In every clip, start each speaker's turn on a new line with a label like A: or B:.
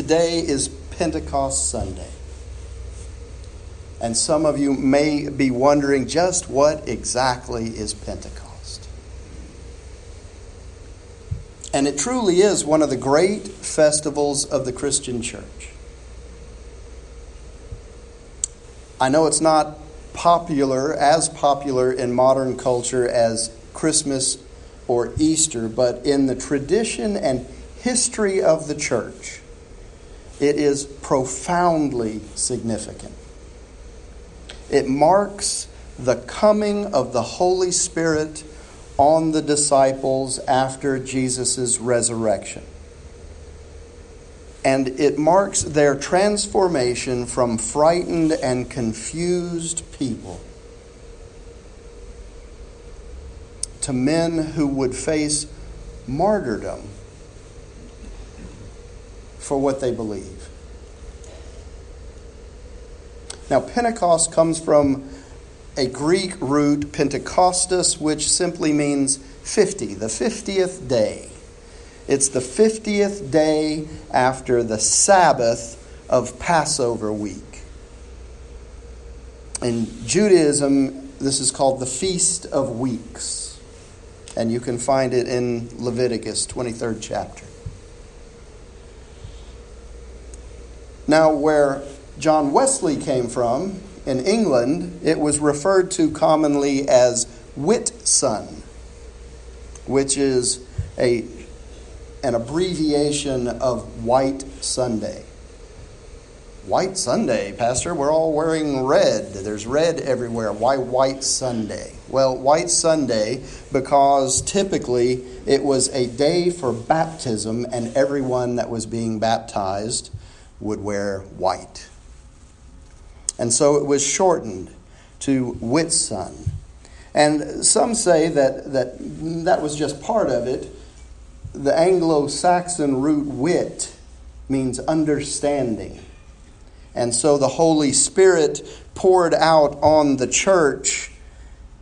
A: today is Pentecost Sunday. And some of you may be wondering just what exactly is Pentecost. And it truly is one of the great festivals of the Christian church. I know it's not popular, as popular in modern culture as Christmas or Easter, but in the tradition and history of the church, it is profoundly significant. It marks the coming of the Holy Spirit on the disciples after Jesus' resurrection. And it marks their transformation from frightened and confused people to men who would face martyrdom for what they believe. Now, Pentecost comes from a Greek root, Pentecostus, which simply means 50, the 50th day. It's the 50th day after the Sabbath of Passover week. In Judaism, this is called the Feast of Weeks, and you can find it in Leviticus 23rd chapter. Now, where John Wesley came from in England, it was referred to commonly as Whitsun, which is a, an abbreviation of White Sunday. White Sunday, Pastor, we're all wearing red. There's red everywhere. Why White Sunday? Well, White Sunday because typically it was a day for baptism and everyone that was being baptized would wear white. And so it was shortened to Whitsun. And some say that, that that was just part of it. The Anglo Saxon root wit means understanding. And so the Holy Spirit poured out on the church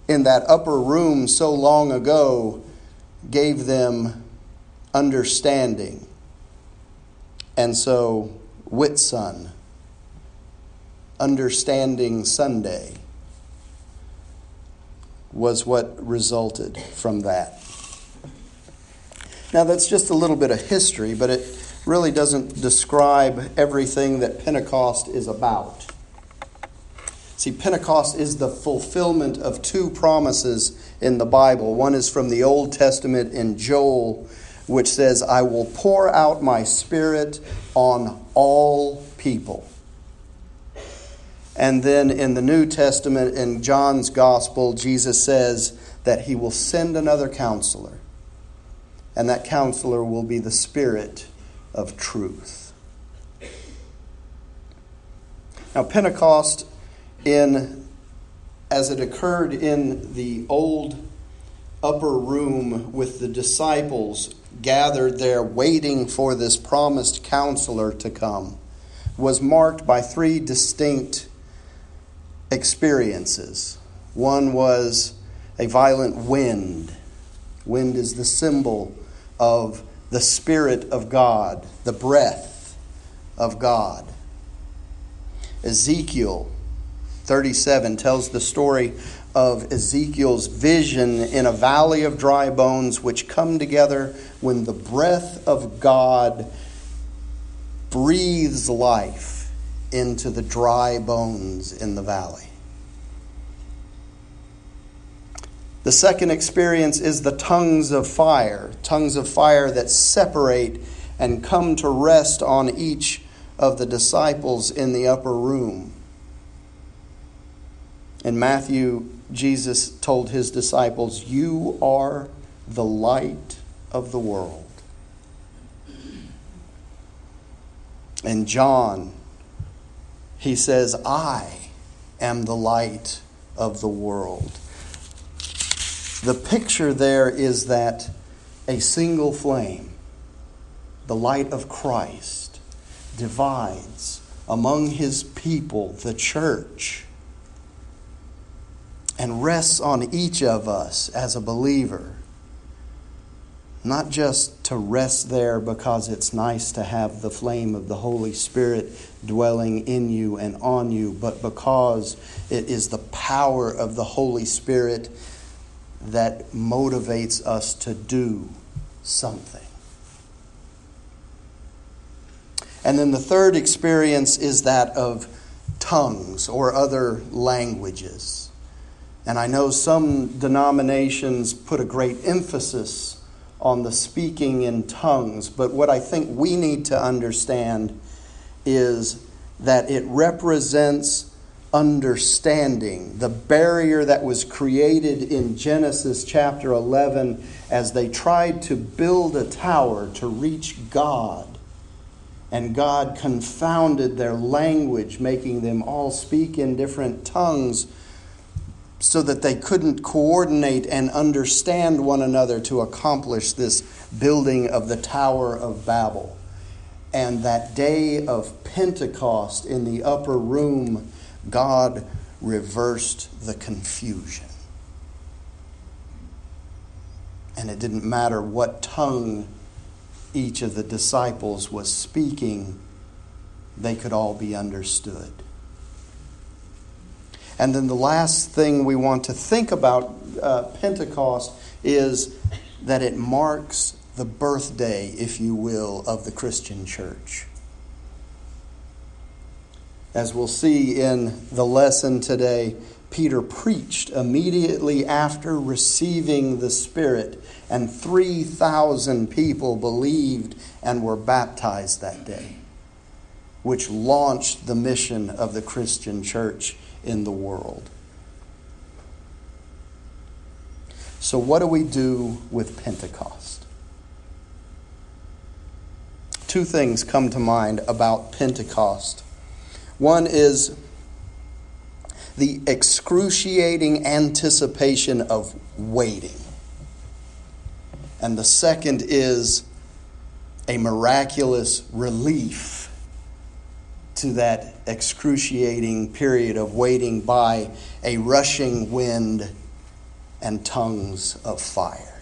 A: in that upper room so long ago gave them understanding. And so Whitsun, Understanding Sunday, was what resulted from that. Now, that's just a little bit of history, but it really doesn't describe everything that Pentecost is about. See, Pentecost is the fulfillment of two promises in the Bible. One is from the Old Testament in Joel, which says, I will pour out my spirit on all people. And then in the New Testament, in John's Gospel, Jesus says that he will send another counselor, and that counselor will be the Spirit of truth. Now, Pentecost, in as it occurred in the old upper room with the disciples gathered there waiting for this promised counselor to come was marked by three distinct experiences. One was a violent wind. Wind is the symbol of the Spirit of God, the breath of God. Ezekiel 37 tells the story of Ezekiel's vision in a valley of dry bones, which come together when the breath of God breathes life into the dry bones in the valley. The second experience is the tongues of fire, tongues of fire that separate and come to rest on each of the disciples in the upper room. In Matthew, Jesus told his disciples, You are the light of the world. And John, he says, I am the light of the world. The picture there is that a single flame, the light of Christ, divides among his people, the church, and rests on each of us as a believer not just to rest there because it's nice to have the flame of the Holy Spirit dwelling in you and on you, but because it is the power of the Holy Spirit that motivates us to do something. And then the third experience is that of tongues or other languages. And I know some denominations put a great emphasis on the speaking in tongues, but what I think we need to understand is that it represents understanding, the barrier that was created in Genesis chapter 11 as they tried to build a tower to reach God. And God confounded their language, making them all speak in different tongues so that they couldn't coordinate and understand one another to accomplish this building of the Tower of Babel. And that day of Pentecost in the upper room, God reversed the confusion. And it didn't matter what tongue each of the disciples was speaking, they could all be understood. And then the last thing we want to think about uh, Pentecost is that it marks the birthday, if you will, of the Christian church. As we'll see in the lesson today, Peter preached immediately after receiving the Spirit, and 3,000 people believed and were baptized that day, which launched the mission of the Christian church in the world. So, what do we do with Pentecost? Two things come to mind about Pentecost. One is the excruciating anticipation of waiting. And the second is a miraculous relief to that excruciating period of waiting by a rushing wind and tongues of fire.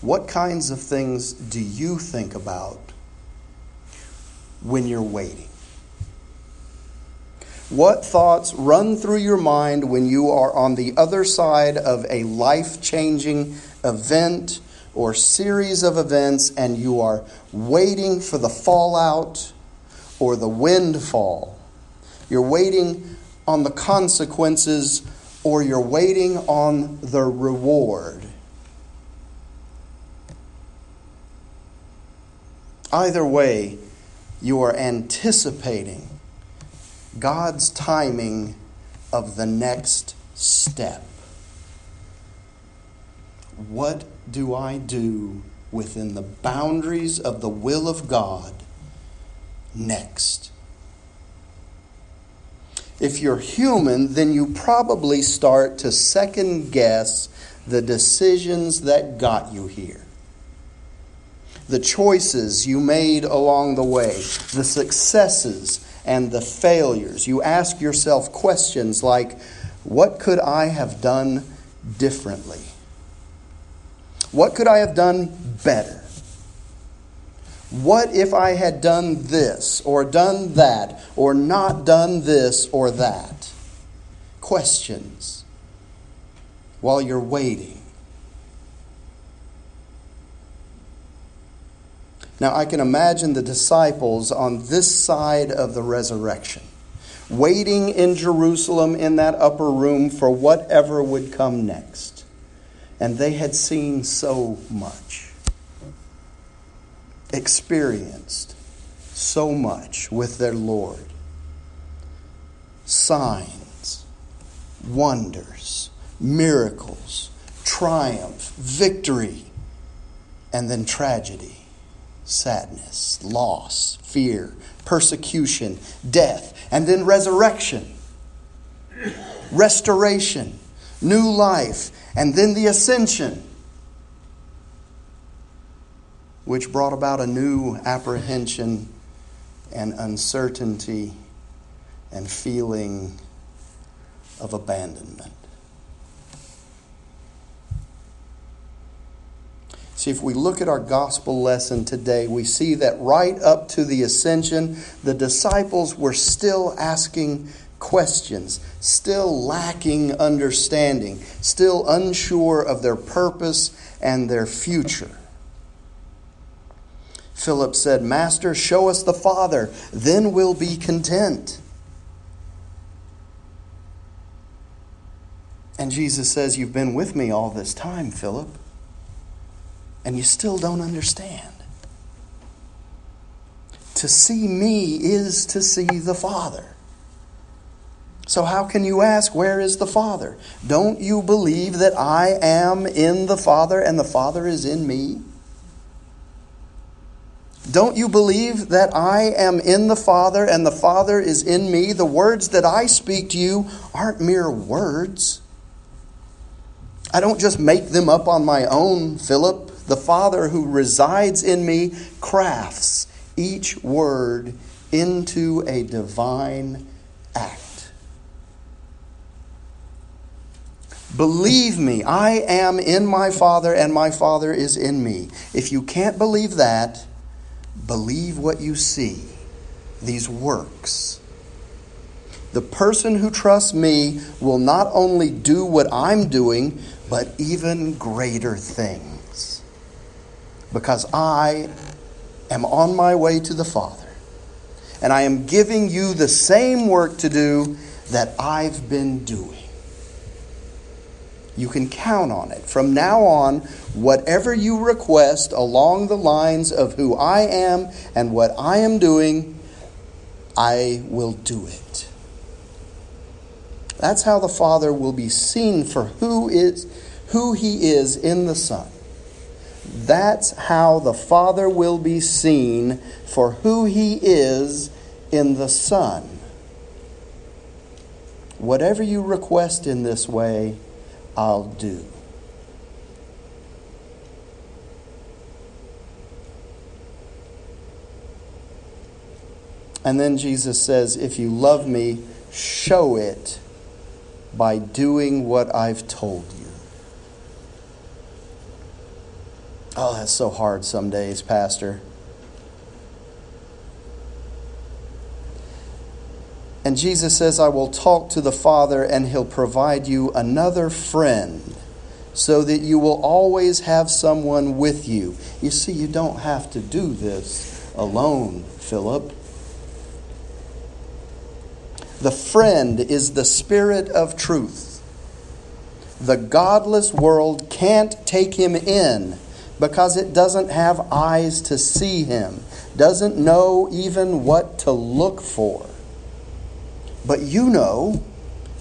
A: What kinds of things do you think about when you're waiting? What thoughts run through your mind when you are on the other side of a life changing event or series of events and you are waiting for the fallout or the windfall. You're waiting on the consequences or you're waiting on the reward. Either way, you are anticipating God's timing of the next step. What do I do within the boundaries of the will of God next? If you're human, then you probably start to second guess the decisions that got you here. The choices you made along the way, the successes and the failures. You ask yourself questions like, What could I have done differently? What could I have done better? What if I had done this or done that or not done this or that? Questions while you're waiting. Now, I can imagine the disciples on this side of the resurrection, waiting in Jerusalem in that upper room for whatever would come next and they had seen so much, experienced so much with their Lord. Signs, wonders, miracles, triumph, victory, and then tragedy, sadness, loss, fear, persecution, death, and then resurrection, restoration, new life, and then the ascension, which brought about a new apprehension and uncertainty and feeling of abandonment. See, if we look at our gospel lesson today, we see that right up to the ascension, the disciples were still asking questions, still lacking understanding, still unsure of their purpose and their future. Philip said, Master, show us the Father, then we'll be content. And Jesus says, You've been with me all this time, Philip, and you still don't understand. To see me is to see the Father. So, how can you ask, Where is the Father? Don't you believe that I am in the Father and the Father is in me? Don't you believe that I am in the Father and the Father is in me? The words that I speak to you aren't mere words. I don't just make them up on my own, Philip. The Father who resides in me crafts each word into a divine act. Believe me, I am in my Father and my Father is in me. If you can't believe that, believe what you see, these works. The person who trusts me will not only do what I'm doing, but even greater things. Because I am on my way to the Father, and I am giving you the same work to do that I've been doing. You can count on it. From now on, whatever you request along the lines of who I am and what I am doing, I will do it. That's how the Father will be seen for who is who he is in the Son. That's how the Father will be seen for who he is in the Son. Whatever you request in this way, I'll do. And then Jesus says, If you love me, show it by doing what I've told you. Oh, that's so hard some days, Pastor. And Jesus says, I will talk to the Father, and he'll provide you another friend so that you will always have someone with you. You see, you don't have to do this alone, Philip. The friend is the Spirit of truth. The godless world can't take him in because it doesn't have eyes to see him, doesn't know even what to look for. But you know,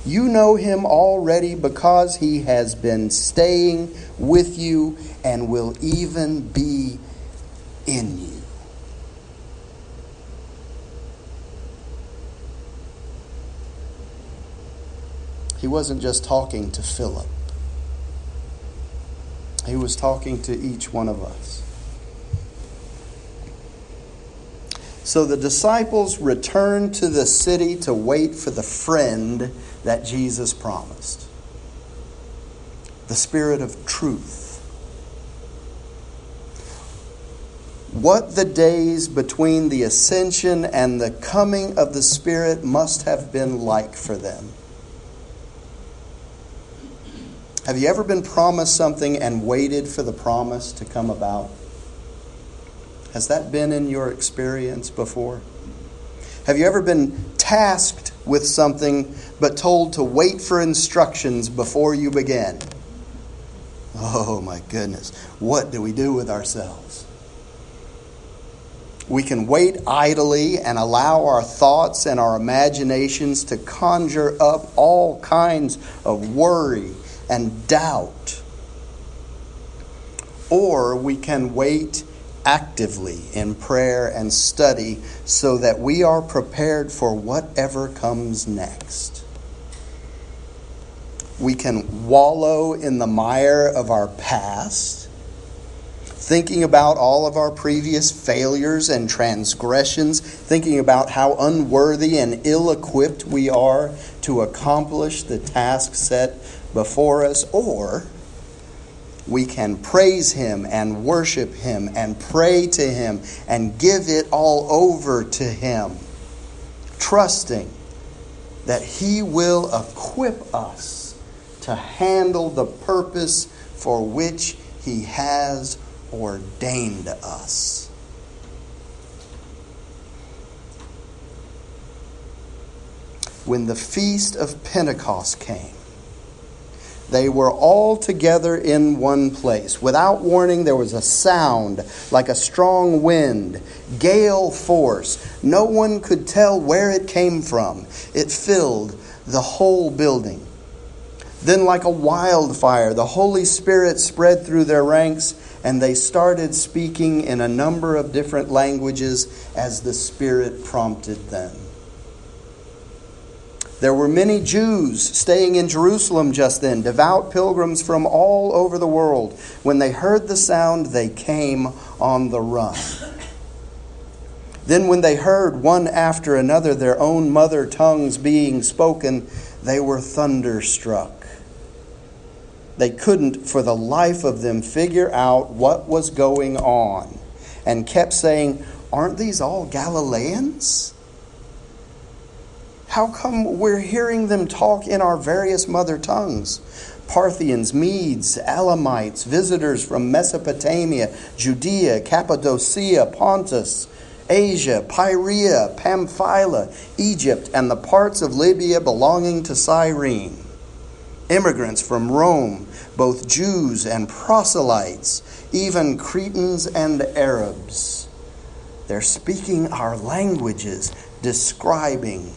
A: you know him already because he has been staying with you and will even be in you. He wasn't just talking to Philip, he was talking to each one of us. So the disciples returned to the city to wait for the friend that Jesus promised the Spirit of truth. What the days between the ascension and the coming of the Spirit must have been like for them. Have you ever been promised something and waited for the promise to come about? Has that been in your experience before? Have you ever been tasked with something but told to wait for instructions before you begin? Oh my goodness, what do we do with ourselves? We can wait idly and allow our thoughts and our imaginations to conjure up all kinds of worry and doubt. Or we can wait actively in prayer and study so that we are prepared for whatever comes next. We can wallow in the mire of our past, thinking about all of our previous failures and transgressions, thinking about how unworthy and ill equipped we are to accomplish the task set before us, or we can praise Him and worship Him and pray to Him and give it all over to Him, trusting that He will equip us to handle the purpose for which He has ordained us. When the feast of Pentecost came, they were all together in one place. Without warning, there was a sound like a strong wind, gale force. No one could tell where it came from. It filled the whole building. Then, like a wildfire, the Holy Spirit spread through their ranks, and they started speaking in a number of different languages as the Spirit prompted them. There were many Jews staying in Jerusalem just then, devout pilgrims from all over the world. When they heard the sound, they came on the run. Then, when they heard one after another their own mother tongues being spoken, they were thunderstruck. They couldn't, for the life of them, figure out what was going on and kept saying, Aren't these all Galileans? How come we're hearing them talk in our various mother tongues? Parthians, Medes, Elamites, visitors from Mesopotamia, Judea, Cappadocia, Pontus, Asia, Perea, Pamphylia, Egypt, and the parts of Libya belonging to Cyrene. Immigrants from Rome, both Jews and proselytes, even Cretans and Arabs. They're speaking our languages, describing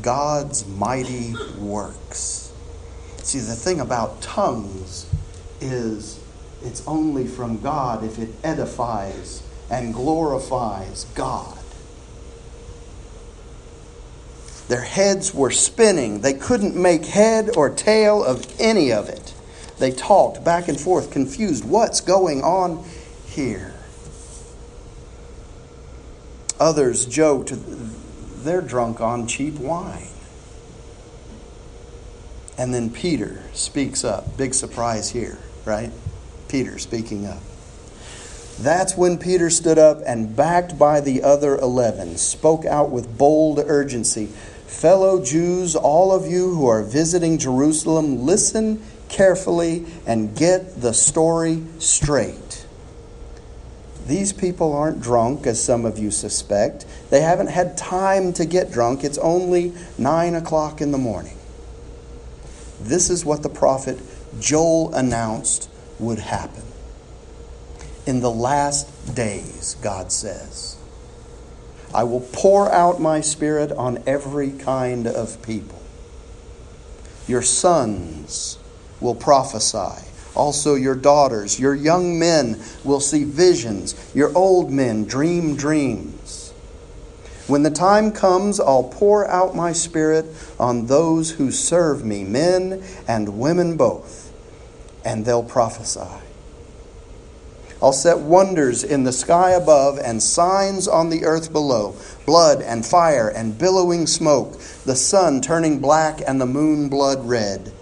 A: God's mighty works. See, the thing about tongues is it's only from God if it edifies and glorifies God. Their heads were spinning. They couldn't make head or tail of any of it. They talked back and forth, confused. What's going on here? Others joked they're drunk on cheap wine. And then Peter speaks up. Big surprise here, right? Peter speaking up. That's when Peter stood up and, backed by the other eleven, spoke out with bold urgency Fellow Jews, all of you who are visiting Jerusalem, listen carefully and get the story straight. These people aren't drunk, as some of you suspect. They haven't had time to get drunk. It's only 9 o'clock in the morning. This is what the prophet Joel announced would happen. In the last days, God says, I will pour out my spirit on every kind of people. Your sons will prophesy also, your daughters, your young men will see visions, your old men dream dreams. When the time comes, I'll pour out my spirit on those who serve me, men and women both, and they'll prophesy. I'll set wonders in the sky above and signs on the earth below blood and fire and billowing smoke, the sun turning black and the moon blood red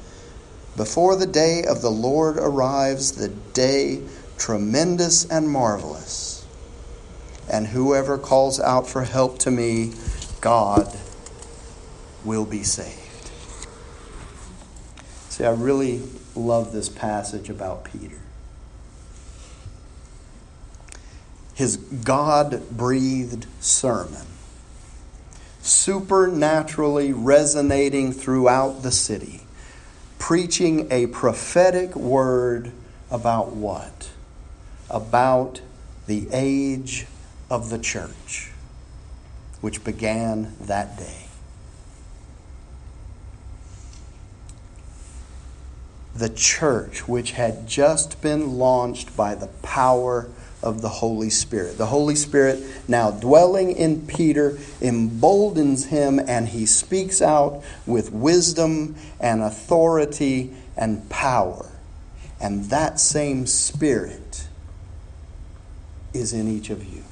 A: before the day of the Lord arrives, the day tremendous and marvelous. And whoever calls out for help to me, God will be saved. See, I really love this passage about Peter. His God breathed sermon, supernaturally resonating throughout the city preaching a prophetic word about what? About the age of the church, which began that day. The church, which had just been launched by the power of the Holy Spirit. The Holy Spirit, now dwelling in Peter, emboldens him and he speaks out with wisdom and authority and power. And that same Spirit is in each of you.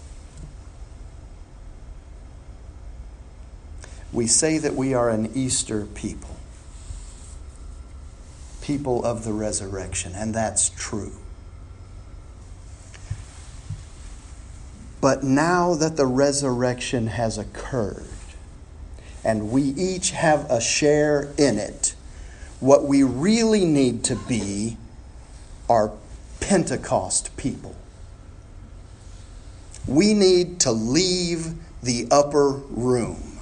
A: We say that we are an Easter people, people of the resurrection, and that's true. But now that the resurrection has occurred, and we each have a share in it, what we really need to be are Pentecost people. We need to leave the upper room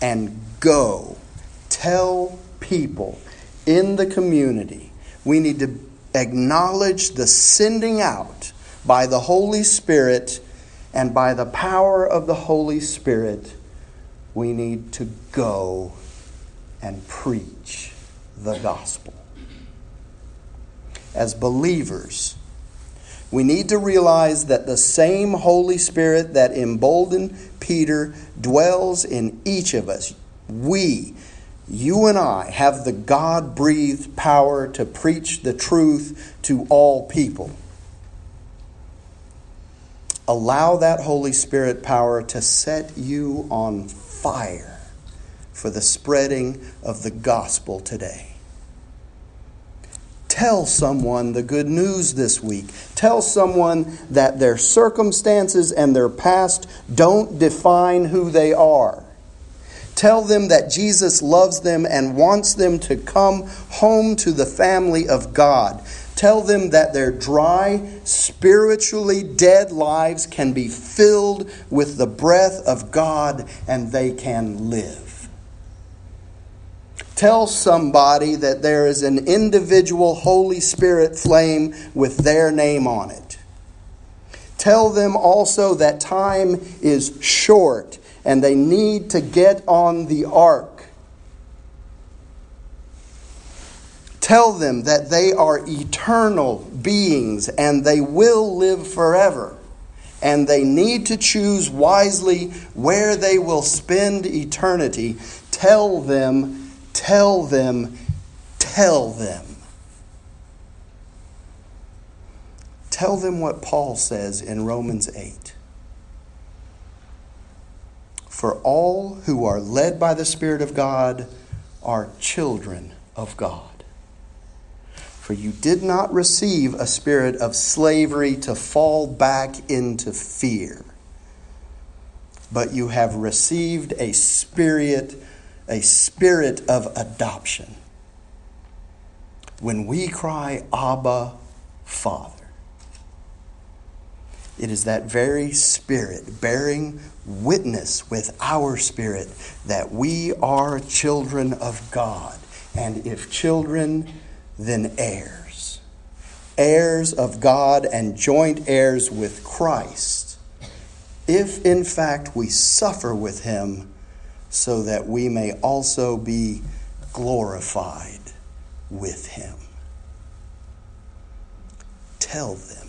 A: and go tell people in the community. We need to acknowledge the sending out by the Holy Spirit and by the power of the Holy Spirit. We need to go and preach the gospel. As believers, we need to realize that the same Holy Spirit that emboldened Peter dwells in each of us. We, you and I, have the God breathed power to preach the truth to all people. Allow that Holy Spirit power to set you on fire for the spreading of the gospel today. Tell someone the good news this week. Tell someone that their circumstances and their past don't define who they are. Tell them that Jesus loves them and wants them to come home to the family of God. Tell them that their dry, spiritually dead lives can be filled with the breath of God and they can live. Tell somebody that there is an individual Holy Spirit flame with their name on it. Tell them also that time is short and they need to get on the ark. Tell them that they are eternal beings and they will live forever. And they need to choose wisely where they will spend eternity. Tell them Tell them, tell them. Tell them what Paul says in Romans 8. For all who are led by the Spirit of God are children of God. For you did not receive a spirit of slavery to fall back into fear, but you have received a spirit a spirit of adoption. When we cry, Abba, Father, it is that very spirit bearing witness with our spirit that we are children of God. And if children, then heirs. Heirs of God and joint heirs with Christ. If in fact we suffer with him so that we may also be glorified with him. Tell them.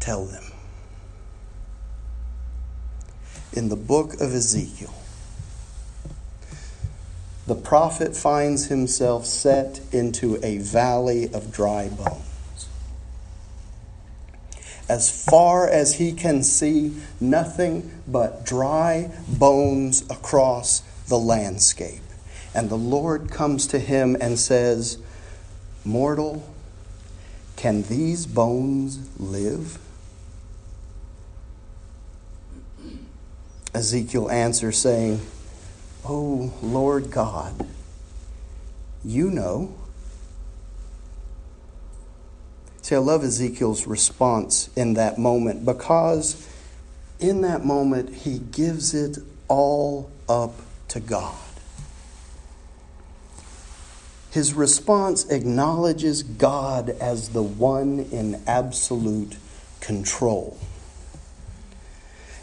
A: Tell them. In the book of Ezekiel, the prophet finds himself set into a valley of dry bones as far as he can see, nothing but dry bones across the landscape. And the Lord comes to him and says, Mortal, can these bones live? Ezekiel answers, saying, Oh, Lord God, you know. See, I love Ezekiel's response in that moment because in that moment he gives it all up to God. His response acknowledges God as the one in absolute control.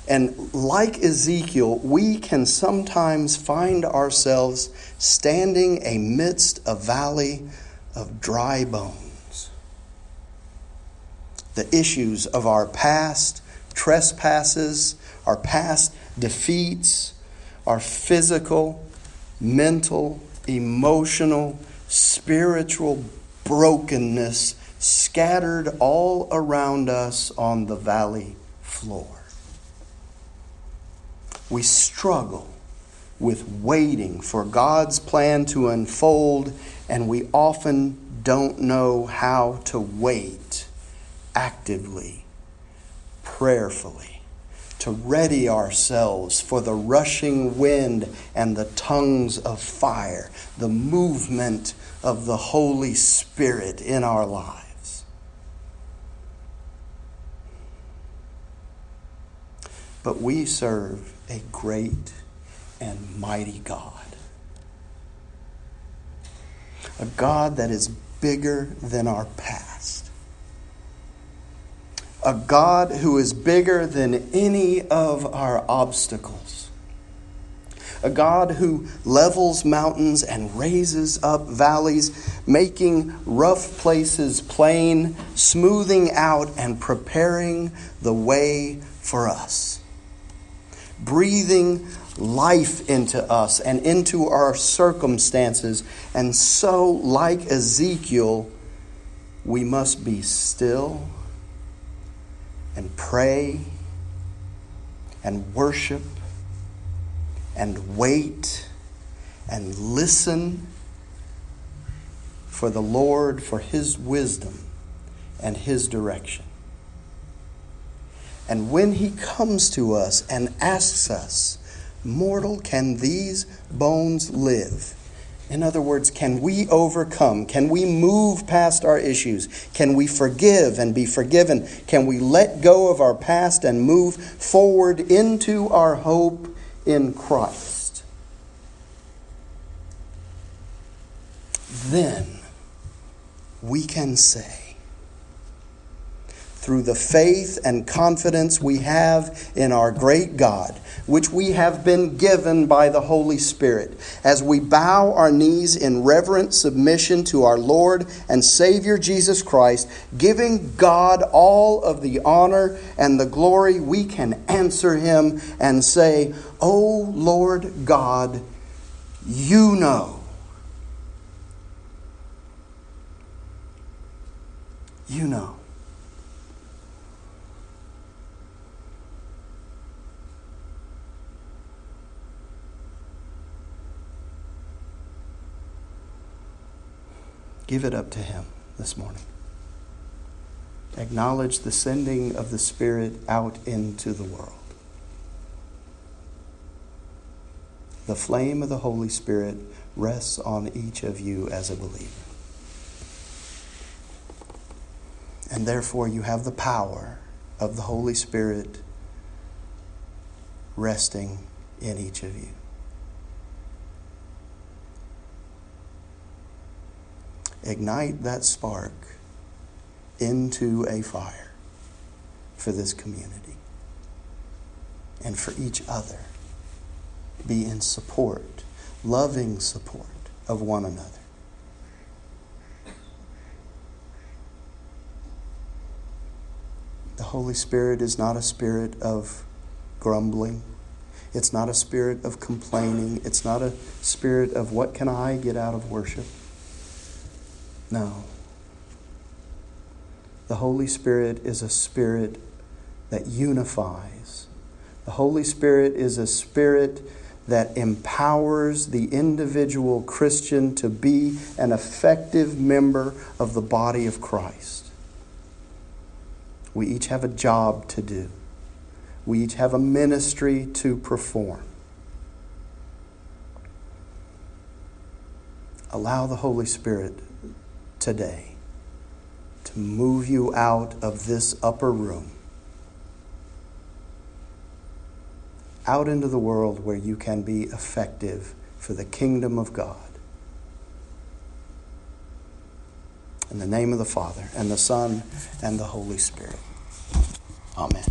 A: And like Ezekiel, we can sometimes find ourselves standing amidst a valley of dry bones the issues of our past trespasses, our past defeats, our physical, mental, emotional, spiritual brokenness scattered all around us on the valley floor. We struggle with waiting for God's plan to unfold And we often don't know how to wait actively, prayerfully, to ready ourselves for the rushing wind and the tongues of fire, the movement of the Holy Spirit in our lives. But we serve a great and mighty God. A God that is bigger than our past. A God who is bigger than any of our obstacles. A God who levels mountains and raises up valleys, making rough places plain, smoothing out and preparing the way for us. Breathing life into us and into our circumstances. And so, like Ezekiel, we must be still and pray and worship and wait and listen for the Lord, for His wisdom and His direction. And when He comes to us and asks us, Mortal, can these bones live? In other words, can we overcome? Can we move past our issues? Can we forgive and be forgiven? Can we let go of our past and move forward into our hope in Christ? Then we can say, through the faith and confidence we have in our great God, which we have been given by the Holy Spirit, as we bow our knees in reverent submission to our Lord and Savior Jesus Christ, giving God all of the honor and the glory, we can answer Him and say, O Lord God, you know. You know. Give it up to Him this morning. Acknowledge the sending of the Spirit out into the world. The flame of the Holy Spirit rests on each of you as a believer. And therefore, you have the power of the Holy Spirit resting in each of you. Ignite that spark into a fire for this community and for each other. Be in support, loving support of one another. The Holy Spirit is not a spirit of grumbling. It's not a spirit of complaining. It's not a spirit of what can I get out of worship. No. The Holy Spirit is a spirit that unifies. The Holy Spirit is a spirit that empowers the individual Christian to be an effective member of the body of Christ. We each have a job to do, we each have a ministry to perform. Allow the Holy Spirit today to move you out of this upper room, out into the world where you can be effective for the kingdom of God. In the name of the Father, and the Son, and the Holy Spirit. Amen.